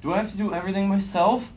Do I have to do everything myself?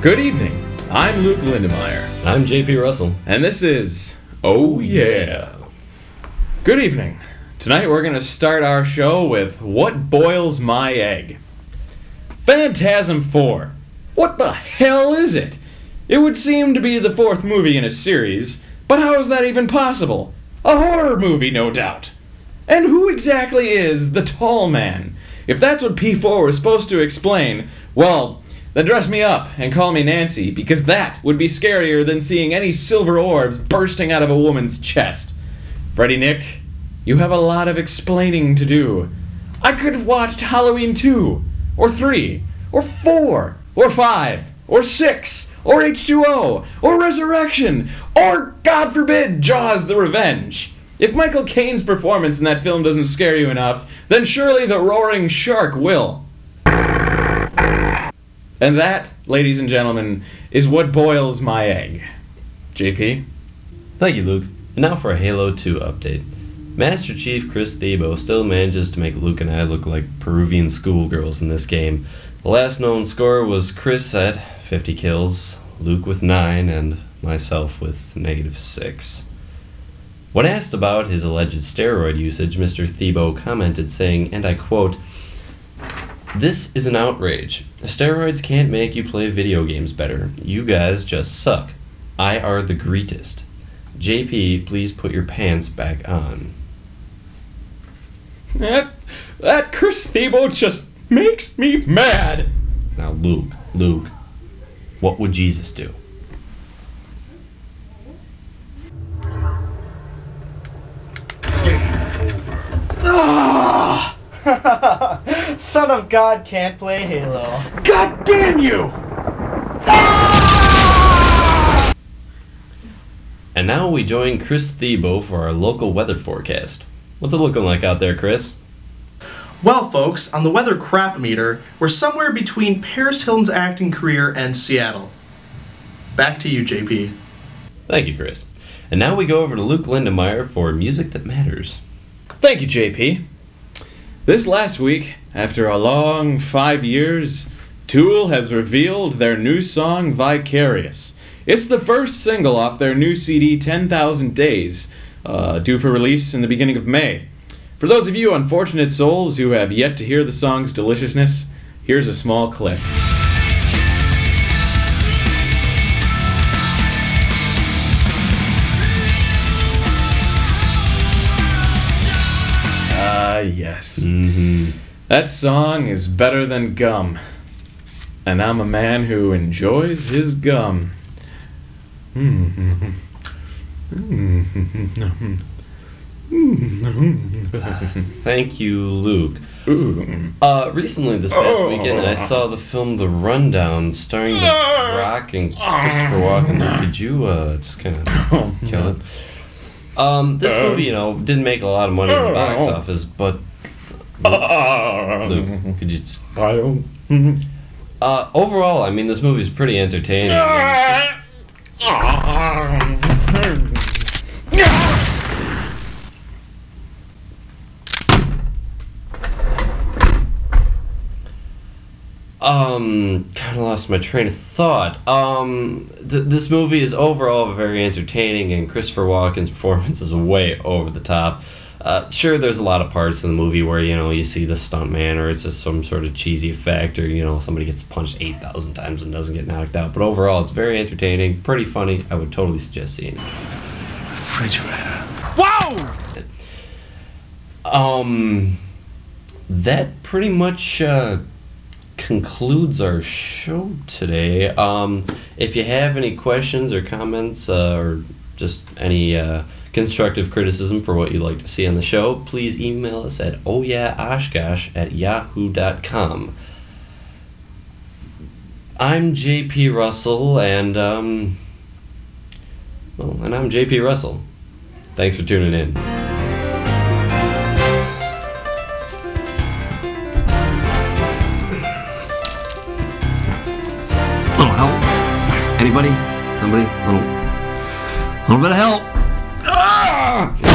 Good evening. I'm Luke Lindemeyer, I'm JP Russell. and this is Oh Yeah. Good evening. Tonight we're going to start our show with What Boils My Egg? Phantasm 4. What the hell is it? It would seem to be the fourth movie in a series, but how is that even possible? A horror movie, no doubt. And who exactly is the tall man? If that's what P4 was supposed to explain, well, then dress me up and call me Nancy, because that would be scarier than seeing any silver orbs bursting out of a woman's chest. Freddy Nick, you have a lot of explaining to do. I could have watched Halloween 2, or 3, or 4, or 5, or 6, or H2O, or Resurrection, or, God forbid, Jaws the Revenge. If Michael Caine's performance in that film doesn't scare you enough, then surely the roaring shark will. And that, ladies and gentlemen, is what boils my egg. JP? Thank you, Luke. And now for a Halo 2 update. Master Chief Chris Thebo still manages to make Luke and I look like Peruvian schoolgirls in this game. The last known score was Chris at 50 kills, Luke with 9, and myself with negative 6. When asked about his alleged steroid usage, Mr. Thebo commented saying, and I quote, This is an outrage. Steroids can't make you play video games better. You guys just suck. I are the greatest. JP, please put your pants back on. That, that Chris Thebo just makes me mad. Now, Luke, Luke, what would Jesus do? Son of God can't play Halo. God damn you! Ah! And now we join Chris Thebo for our local weather forecast. What's it looking like out there, Chris? Well, folks, on the weather crap meter, we're somewhere between Paris Hilton's acting career and Seattle. Back to you, JP. Thank you, Chris. And now we go over to Luke Lindemeyer for music that matters. Thank you, JP. This last week, after a long five years, Tool has revealed their new song Vicarious. It's the first single off their new CD 10,000 Days, uh, due for release in the beginning of May. For those of you unfortunate souls who have yet to hear the song's deliciousness, here's a small clip. Yes. Mm-hmm. That song is better than gum. And I'm a man who enjoys his gum. Thank you, Luke. Uh, recently, this past weekend, I saw the film The Rundown, starring The Rock and Christopher Walken. Could you uh, just kind of kill it? Um, this movie, you know, didn't make a lot of money in the box office, but Luke, could you just I don't. Uh, overall, I mean, this movie's pretty entertaining. and- Um, kind of lost my train of thought. Um, th- this movie is overall very entertaining, and Christopher Walken's performance is way over the top. Uh, sure, there's a lot of parts in the movie where you know you see the stuntman, or it's just some sort of cheesy effect, or you know somebody gets punched eight thousand times and doesn't get knocked out. But overall, it's very entertaining, pretty funny. I would totally suggest seeing it. Refrigerator. Whoa! Um, that pretty much uh, concludes our show today. Um, if you have any questions or comments uh, or just any uh, constructive criticism for what you'd like to see on the show, please email us at ohyeahOshgosh at yahoo.com. I'm JP Russell, and um, well, and I'm JP Russell. Thanks for tuning in. Anybody? Somebody? Little, a little bit of help? Ah!